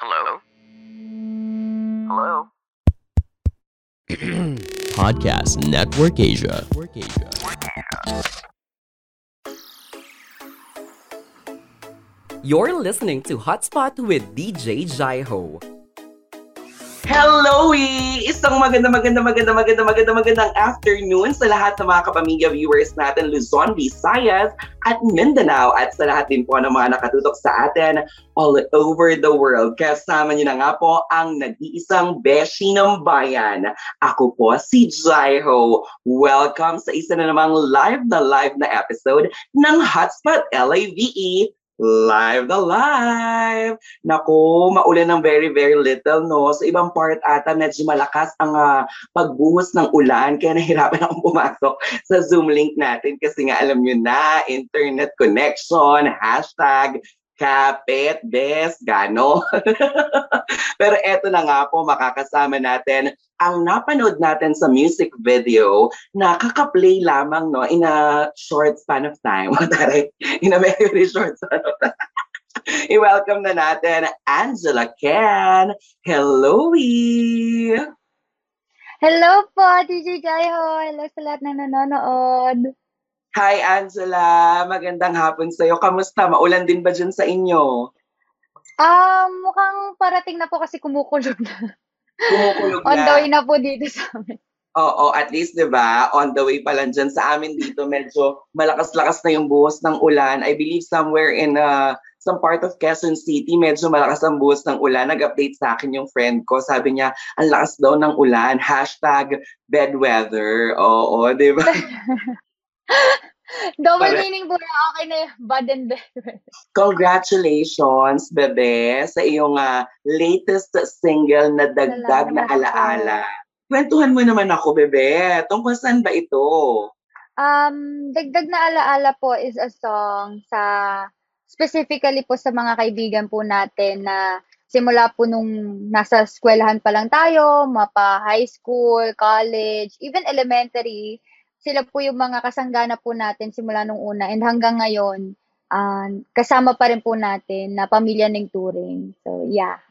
Hello? Hello? Podcast Network Asia. You're listening to Hotspot with DJ Jaiho. Hello! Isang maganda, maganda, maganda, maganda, maganda, magandang afternoon sa lahat ng mga kapamilya viewers natin Luzon, Visayas, at Mindanao at sa lahat din po ng mga nakatutok sa atin all over the world. Kasama niyo na nga po ang nag-iisang beshi ng bayan. Ako po si Jaiho. Welcome sa isa na namang live na live na episode ng Hotspot LAVE Live the live! Nako, maulan ng very, very little, no? Sa ibang part ata, medyo malakas ang ah, pagbuhos ng ulan, kaya nahirapan akong pumasok sa Zoom link natin kasi nga alam nyo na, internet connection, hashtag, kapit, best, gano. Pero eto na nga po, makakasama natin ang napanood natin sa music video na kaka-play lamang no in a short span of time. In a very short span of time. I-welcome na natin Angela Ken. Hello! Hello po, DJ Jaiho. Hello sa lahat na nanonood. Hi, Angela. Magandang hapon sa'yo. Kamusta? Maulan din ba dyan sa inyo? Um, mukhang parating na po kasi kumukulog na. Kumukulog On na. the way na po dito sa amin. Oo, at least 'di ba? On the way pa lang diyan sa amin dito medyo malakas-lakas na yung buhos ng ulan. I believe somewhere in uh, some part of Quezon City medyo malakas ang buhos ng ulan. Nag-update sa akin yung friend ko. Sabi niya, ang lakas daw ng ulan. Hashtag bad weather. Oo, 'di ba? Double Correct. meaning po na okay na yung bad and better. Congratulations, bebe, sa iyong ah, latest single na Dagdag na. Alaala. Kwentuhan mo naman ako, bebe. Tungkol saan ba ito? Um, Dagdag na Alaala po is a song sa specifically po sa mga kaibigan po natin na simula po nung nasa eskwelahan pa lang tayo, mapa high school, college, even elementary, sila po yung mga kasanggana po natin simula nung una and hanggang ngayon, ah, kasama pa rin po natin na pamilya ng Turing. So, yeah.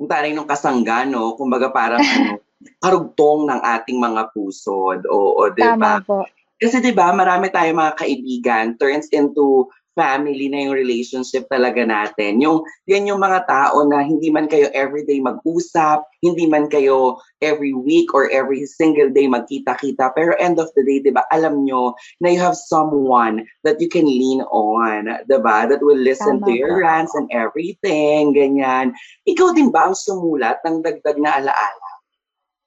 Yung taring nung kasanggano, kumbaga parang ano, karugtong ng ating mga pusod. Oo, di ba? Tama po. Kasi 'di ba, marami tayong mga kaibigan turns into family na yung relationship talaga natin. Yung yan yung mga tao na hindi man kayo everyday mag-usap, hindi man kayo every week or every single day magkita-kita, pero end of the day, 'di ba, alam nyo na you have someone that you can lean on, 'di ba? That will listen Tama to your po. rants and everything, ganyan. Ikaw din ba ang sumulat ng dagdag na alaala?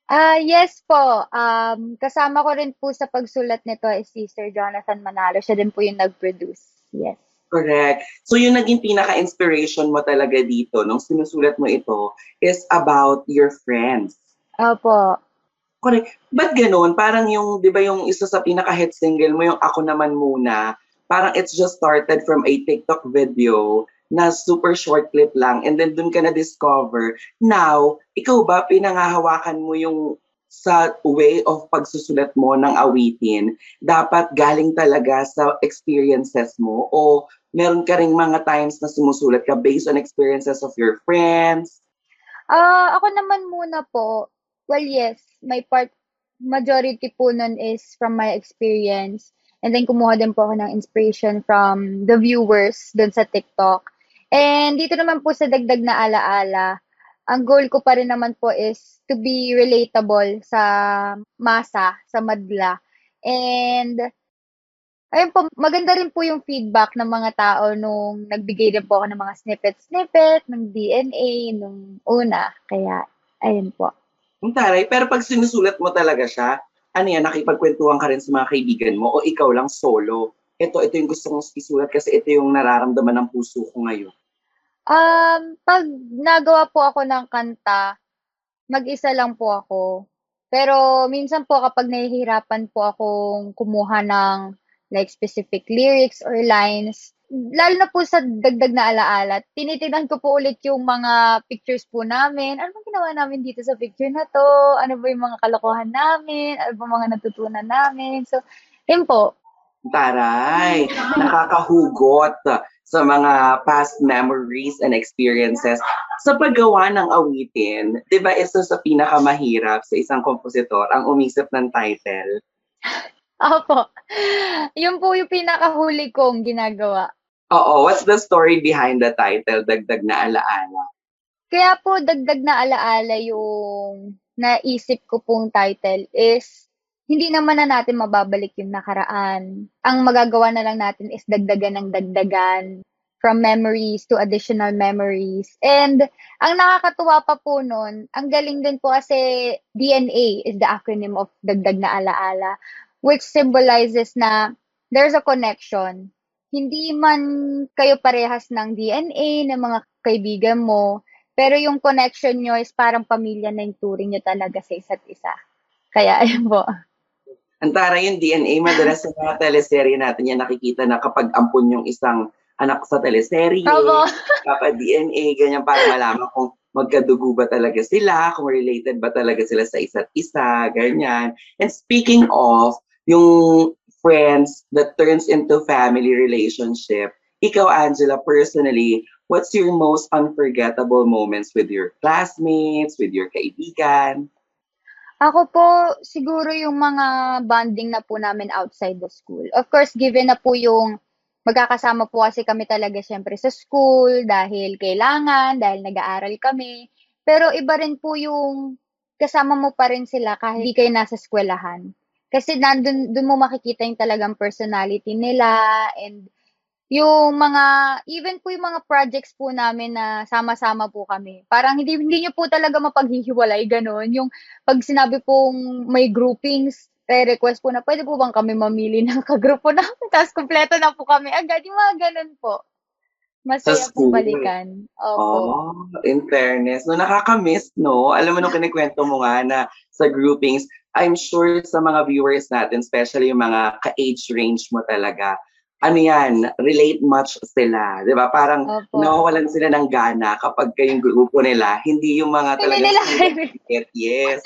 Ah, yes po. Um, kasama ko rin po sa pagsulat nito is si Sir Jonathan Manalo. Siya din po yung nag-produce. Yes. Correct. So yung naging pinaka-inspiration mo talaga dito nung sinusulat mo ito is about your friends. Opo. Correct. Ba't ganun? Parang yung, di ba yung isa sa pinaka-hit single mo, yung Ako Naman Muna, parang it's just started from a TikTok video na super short clip lang and then dun ka na-discover. Now, ikaw ba pinangahawakan mo yung sa way of pagsusulat mo ng awitin, dapat galing talaga sa experiences mo o meron ka ring mga times na sumusulat ka based on experiences of your friends? Ah, ako naman muna po. Well, yes, my part majority po nun is from my experience. And then kumuha din po ako ng inspiration from the viewers dun sa TikTok. And dito naman po sa dagdag na alaala, ang goal ko pa rin naman po is to be relatable sa masa, sa madla. And ayun po, maganda rin po yung feedback ng mga tao nung nagbigay din po ako ng mga snippet-snippet ng DNA nung una. Kaya, ayun po. Ang taray, pero pag sinusulat mo talaga siya, ano yan, nakipagkwentuhan ka rin sa mga kaibigan mo o ikaw lang solo? Ito, ito yung gusto kong isulat kasi ito yung nararamdaman ng puso ko ngayon. Um, pag nagawa po ako ng kanta, mag-isa lang po ako. Pero minsan po kapag nahihirapan po akong kumuha ng like specific lyrics or lines, lalo na po sa dagdag na alaala, tinitignan ko po ulit yung mga pictures po namin. Ano bang ginawa namin dito sa picture na to? Ano ba yung mga kalokohan namin? Ano ba mga natutunan namin? So, yun po. Taray, nakakahugot sa mga past memories and experiences. sa paggawa ng awitin, di ba isa sa pinakamahirap sa isang kompositor ang umisip ng title? Opo. Yun po yung pinakahuli kong ginagawa. Oo, what's the story behind the title, Dagdag na Alaala? Kaya po dagdag na alaala yung naisip ko pong title is hindi naman na natin mababalik yung nakaraan. Ang magagawa na lang natin is dagdagan ng dagdagan from memories to additional memories. And ang nakakatuwa pa po nun, ang galing din po kasi DNA is the acronym of dagdag na alaala, which symbolizes na there's a connection. Hindi man kayo parehas ng DNA ng mga kaibigan mo, pero yung connection nyo is parang pamilya na yung turing nyo talaga sa isa't isa. Kaya ayun po. Ang tara yung DNA, madalas sa mga teleserye natin yan nakikita na kapag ampun yung isang anak sa teleserye, kapag DNA, ganyan para malaman kung magkadugo ba talaga sila, kung related ba talaga sila sa isa't isa, ganyan. And speaking of yung friends that turns into family relationship, ikaw, Angela, personally, what's your most unforgettable moments with your classmates, with your kaibigan? Ako po, siguro yung mga bonding na po namin outside the school. Of course, given na po yung magkakasama po kasi kami talaga syempre sa school dahil kailangan, dahil nag-aaral kami. Pero iba rin po yung kasama mo pa rin sila kahit hindi kayo nasa eskwelahan. Kasi nandun dun mo makikita yung talagang personality nila and yung mga, even po yung mga projects po namin na sama-sama po kami. Parang hindi, hindi nyo po talaga mapaghihiwalay, ganun. Yung pag sinabi pong may groupings, re-request po na pwede po bang kami mamili ng kagrupo namin, tapos kumpleto na po kami agad. Yung mga ganun po. Masaya school. balikan. Opo. Oh, in fairness, no, nakakamiss, no? Alam mo nung kinikwento mo nga na sa groupings, I'm sure sa mga viewers natin, especially yung mga ka-age range mo talaga, ano yan, relate much sila. Di ba? Parang Opo. nawawalan sila ng gana kapag kayong grupo nila. Hindi yung mga talaga nila. Yes.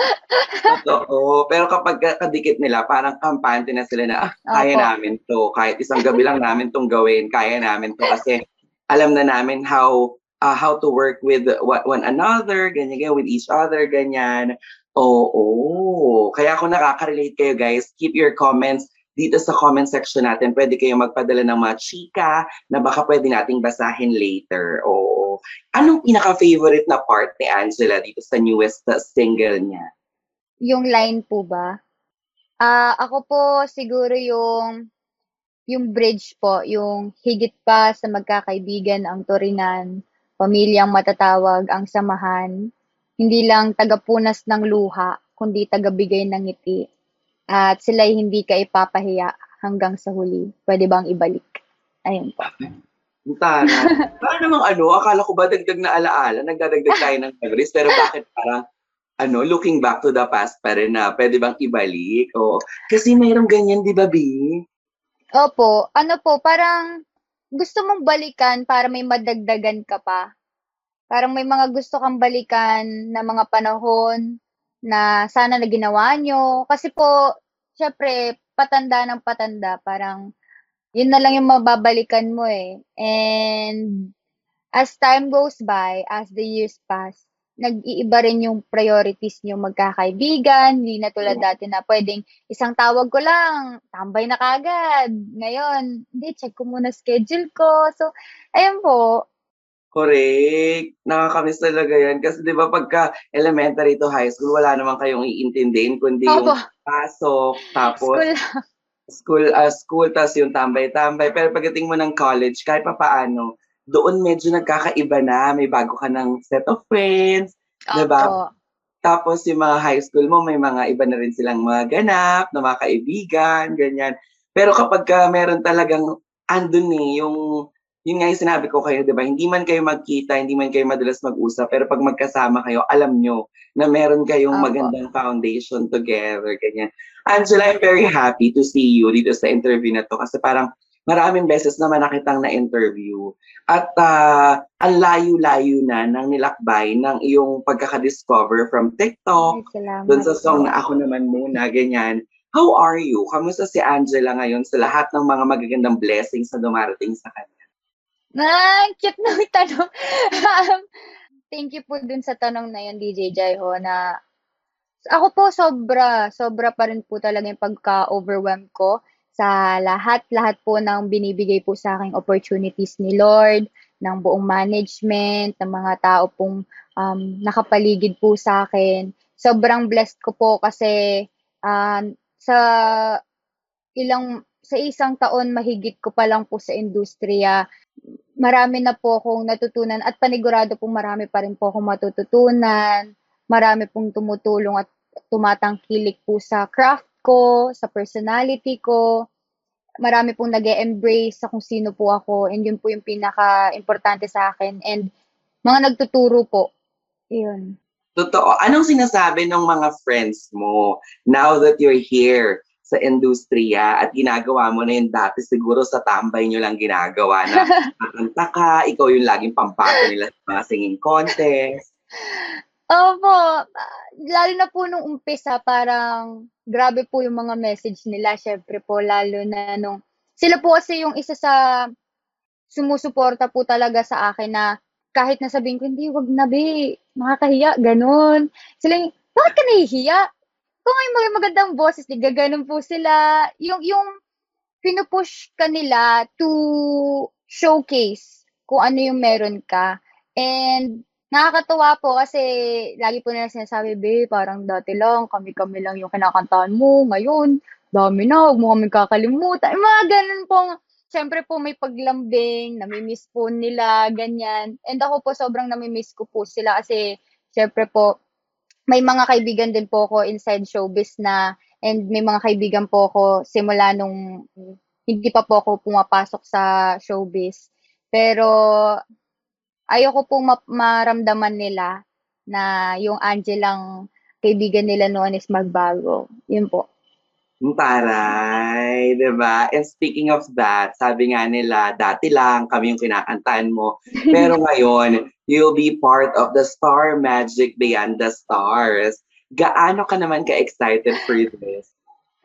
Totoo. Pero kapag kadikit nila, parang kampante na sila na, ah, kaya Opo. namin to. Kahit isang gabi lang namin tong gawin, kaya namin to. Kasi alam na namin how uh, how to work with one, one another, ganyan, ganyan, with each other, ganyan. Oo. Kaya kung nakaka-relate kayo guys, keep your comments dito sa comment section natin. Pwede kayong magpadala ng mga chika na baka pwede nating basahin later. Oo. Anong pinaka-favorite na part ni Angela dito sa newest uh, single niya? Yung line po ba? Ah, ako po siguro yung yung bridge po, yung higit pa sa magkakaibigan ang turingan, pamilyang matatawag ang samahan, hindi lang tagapunas ng luha, kundi tagabigay ng ngiti. At sila'y hindi ka ipapahiya hanggang sa huli. Pwede bang ibalik? Ayun po. Ang Tara. Parang namang ano, akala ko ba dagdag na alaala, nagdadagdag tayo ng memories, pero bakit parang ano, looking back to the past pa rin na pwede bang ibalik? O, kasi mayroong ganyan, di ba, B? Opo, ano po, parang gusto mong balikan para may madagdagan ka pa. Parang may mga gusto kang balikan na mga panahon na sana na ginawa nyo. Kasi po, syempre, patanda ng patanda, parang yun na lang yung mababalikan mo eh. And as time goes by, as the years pass, nag-iiba rin yung priorities nyo magkakaibigan. Hindi na tulad dati na pwedeng isang tawag ko lang, tambay na kagad. Ngayon, hindi, check ko muna schedule ko. So, ayun po. Correct. Nakakamiss talaga yan. Kasi di ba pagka elementary to high school, wala naman kayong iintindihin kundi Opo, yung pasok, tapos school. school, uh, school, tapos yung tambay-tambay. Pero pagdating mo ng college, kahit pa paano, doon medyo nagkakaiba na. May bago ka ng set of friends. Diba? Opo. Tapos yung mga high school mo, may mga iba na rin silang mga ganap, na mga kaibigan, ganyan. Pero kapag ka meron talagang andun eh, yung, yun nga yung sinabi ko kayo, di ba? Hindi man kayo magkita, hindi man kayo madalas mag-usap, pero pag magkasama kayo, alam nyo na meron kayong Opo. magandang foundation together, ganyan. Angela, I'm very happy to see you dito sa interview na to kasi parang maraming beses naman nakitang na-interview at ah, ang layo-layo na ng nilakbay ng iyong pagkakadiscover from TikTok, Ay, sa song na ako naman muna, ganyan. How are you? Kamusta si Angela ngayon sa lahat ng mga magagandang blessings na dumarating sa kanya? Ah, cute na tanong. Um, thank you po dun sa tanong na yun, DJ Jaiho, na ako po sobra, sobra pa rin po talaga yung pagka-overwhelm ko sa lahat-lahat po ng binibigay po sa aking opportunities ni Lord, ng buong management, ng mga tao pong um, nakapaligid po sa akin. Sobrang blessed ko po kasi um, sa ilang sa isang taon mahigit ko pa lang po sa industriya, marami na po akong natutunan at panigurado po marami pa rin po akong matututunan. Marami pong tumutulong at tumatangkilik po sa craft ko, sa personality ko. Marami pong nag embrace sa kung sino po ako and yun po yung pinaka-importante sa akin. And mga nagtuturo po. Yun. Totoo. Anong sinasabi ng mga friends mo now that you're here? Sa industriya at ginagawa mo na yung dati siguro sa tambay nyo lang ginagawa na kakanta ka, ikaw yung laging pampato nila sa mga singing contest. Opo, lalo na po nung umpisa, parang grabe po yung mga message nila, syempre po, lalo na nung, sila po kasi yung isa sa sumusuporta po talaga sa akin na kahit nasabihin ko, hindi, wag na be, makakahiya, ganun. Sila yung, bakit ka nahihiya? Kung may mga magandang boses, gaganon po sila. Yung, yung pinupush ka nila to showcase kung ano yung meron ka. And nakakatuwa po kasi lagi po nila sinasabi, be, parang dati lang, kami-kami lang yung kinakantahan mo. Ngayon, dami na, huwag mo kami kakalimutan. Mga ganun pong, syempre po may paglambing, namimiss po nila, ganyan. And ako po, sobrang namimiss ko po sila kasi, syempre po, may mga kaibigan din po ako inside showbiz na and may mga kaibigan po ako simula nung hindi pa po ako pumapasok sa showbiz. Pero ayoko pong ma- maramdaman nila na yung Angelang kaibigan nila noon is magbago. Yun po. Taray, di ba? And speaking of that, sabi nga nila, dati lang kami yung kinakantaan mo. Pero ngayon, you'll be part of the Star Magic Beyond the Stars. Gaano ka naman ka-excited for this?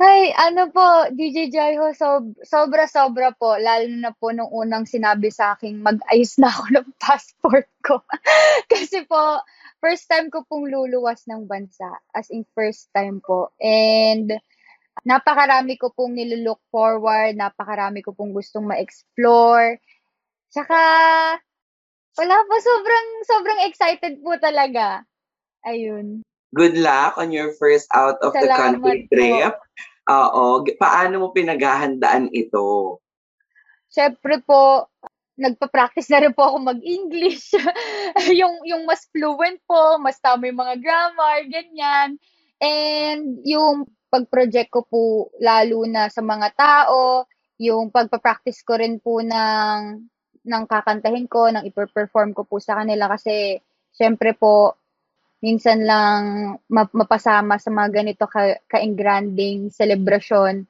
Hi, ano po, DJ Jaiho, so, sobra-sobra po, lalo na po nung unang sinabi sa akin, mag-ayos na ako ng passport ko. Kasi po, first time ko pong luluwas ng bansa, as in first time po. And napakarami ko pong nilook forward, napakarami ko pong gustong ma-explore. Tsaka, wala po, sobrang, sobrang excited po talaga. Ayun. Good luck on your first out of the Salamat country po. trip. Oo. Paano mo pinaghahandaan ito? Siyempre po, nagpa-practice na rin po ako mag-English. yung, yung mas fluent po, mas tama yung mga grammar, ganyan. And yung pag-project ko po lalo na sa mga tao, yung pagpa-practice ko rin po ng ng kakantahin ko, ng iper-perform ko po sa kanila kasi syempre po minsan lang mapasama sa mga ganito ka ka-engranding celebration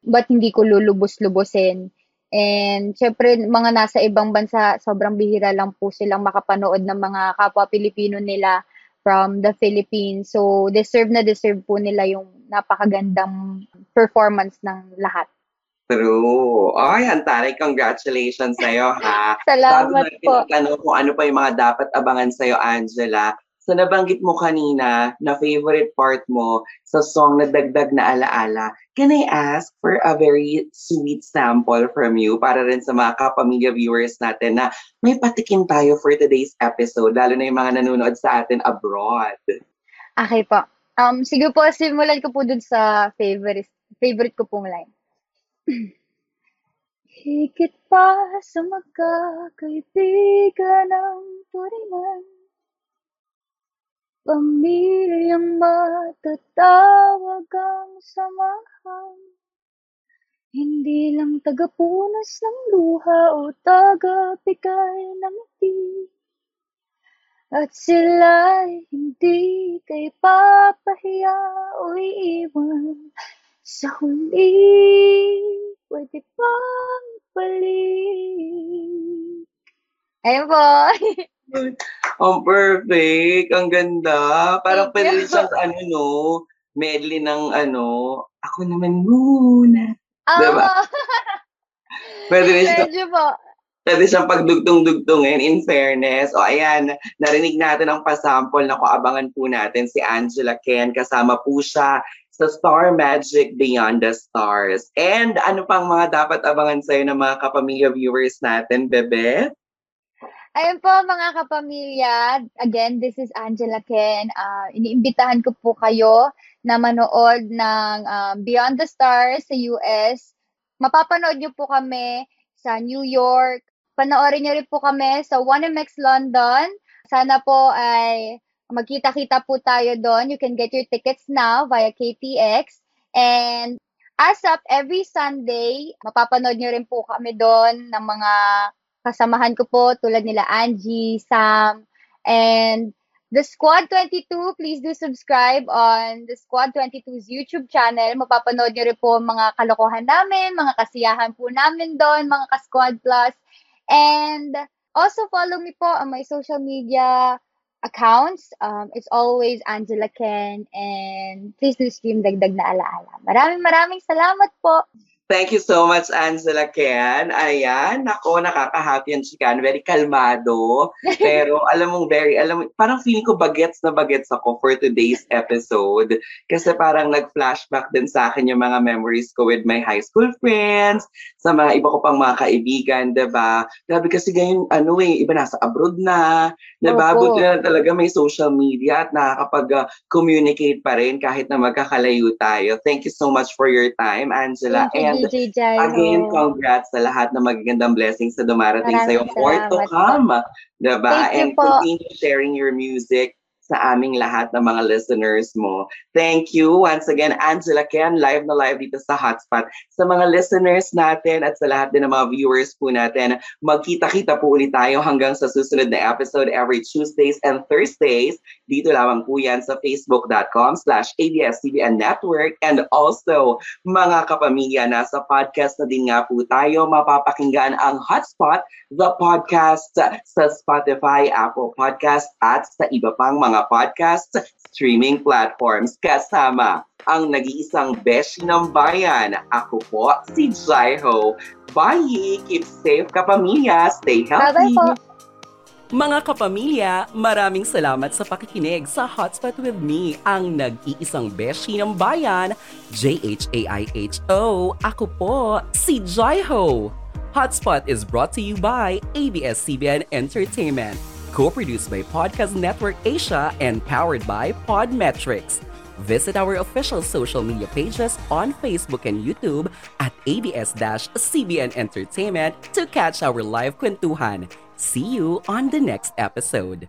but hindi ko lulubos-lubosin. And syempre mga nasa ibang bansa, sobrang bihira lang po silang makapanood ng mga kapwa Pilipino nila from the Philippines. So, deserve na deserve po nila yung napakagandang performance ng lahat. True. Ay, Antari, congratulations sa'yo, ha? Salamat po. Tanong kung ano pa yung mga dapat abangan sa'yo, Angela. So nabanggit mo kanina na favorite part mo sa song na Dagdag na Alaala. Can I ask for a very sweet sample from you para rin sa mga kapamilya viewers natin na may patikim tayo for today's episode, lalo na yung mga nanonood sa atin abroad. Okay po. Um, sige po, simulan ko po dun sa favorite, favorite ko pong line. Higit pa sa magkakaibigan ng turingan Pamilyang matatawag ang samahan Hindi lang tagapunas ng luha o tagabigay ng ngiti At sila'y hindi kay papahiya o iiwan Sa huli, pwede bang balik? Ayun po. Ang perfect. Ang ganda. Parang pwede siyang ano, no? Medley ng ano, ako naman muna. Diba? Ah, Pwede rin siya. medyo po. Pwede siyang pagdugtong-dugtongin in fairness. O ayan, narinig natin ang pasample na kuabangan po natin si Angela Ken. Kasama po siya sa Star Magic Beyond the Stars. And ano pang mga dapat abangan sa'yo ng mga kapamilya viewers natin, Bebe? Ayun po mga kapamilya, again, this is Angela Ken. Uh, iniimbitahan ko po kayo na manood ng uh, Beyond the Stars sa US. Mapapanood niyo po kami sa New York. Panoorin niyo rin po kami sa 1MX London. Sana po ay magkita-kita po tayo doon. You can get your tickets now via KTX. And as of every Sunday, mapapanood niyo rin po kami doon ng mga kasamahan ko po tulad nila Angie, Sam, and the Squad 22. Please do subscribe on the Squad 22's YouTube channel. Mapapanood nyo rin po mga kalokohan namin, mga kasiyahan po namin doon, mga ka-Squad Plus. And also follow me po on my social media accounts. Um, it's always Angela Ken and please do stream Dagdag na Alaala. Maraming maraming salamat po. Thank you so much, Angela Ken. Ayan, nako, nakaka-happy si Ken. Very kalmado. Pero alam mong very, alam mo, parang feeling ko bagets na bagets ako for today's episode. Kasi parang nag-flashback din sa akin yung mga memories ko with my high school friends, sa mga iba ko pang mga kaibigan, ba diba? Grabe kasi ganyan, ano eh, iba nasa abroad na, diba? Buti na talaga may social media at nakakapag-communicate pa rin kahit na magkakalayo tayo. Thank you so much for your time, Angela. Thank you, And DJ Jai. again, congrats sa lahat ng magagandang blessings na dumarating Maraming sa'yo. More to come. Diba? Thank you And continue sharing your music sa aming lahat ng mga listeners mo. Thank you once again, Angela Ken, live na live dito sa Hotspot. Sa mga listeners natin at sa lahat din ng mga viewers po natin, magkita-kita po ulit tayo hanggang sa susunod na episode every Tuesdays and Thursdays. Dito lamang po yan sa facebook.com slash ABS-CBN Network and also mga kapamilya, nasa podcast na din nga po tayo. Mapapakinggan ang Hotspot, the podcast sa Spotify, Apple Podcast at sa iba pang mga podcast streaming platforms kasama ang nag-iisang beshi ng bayan. Ako po si Jaiho. Bye! Keep safe kapamilya. Stay Bye-bye healthy. po. Mga kapamilya, maraming salamat sa pakikinig sa Hotspot with me, ang nag-iisang beshi ng bayan, J-H-A-I-H-O. Ako po, si Jaiho. Hotspot is brought to you by ABS-CBN Entertainment, co-produced by Podcast Network Asia and powered by Podmetrics. Visit our official social media pages on Facebook and YouTube at ABS-CBN Entertainment to catch our live kwentuhan. See you on the next episode.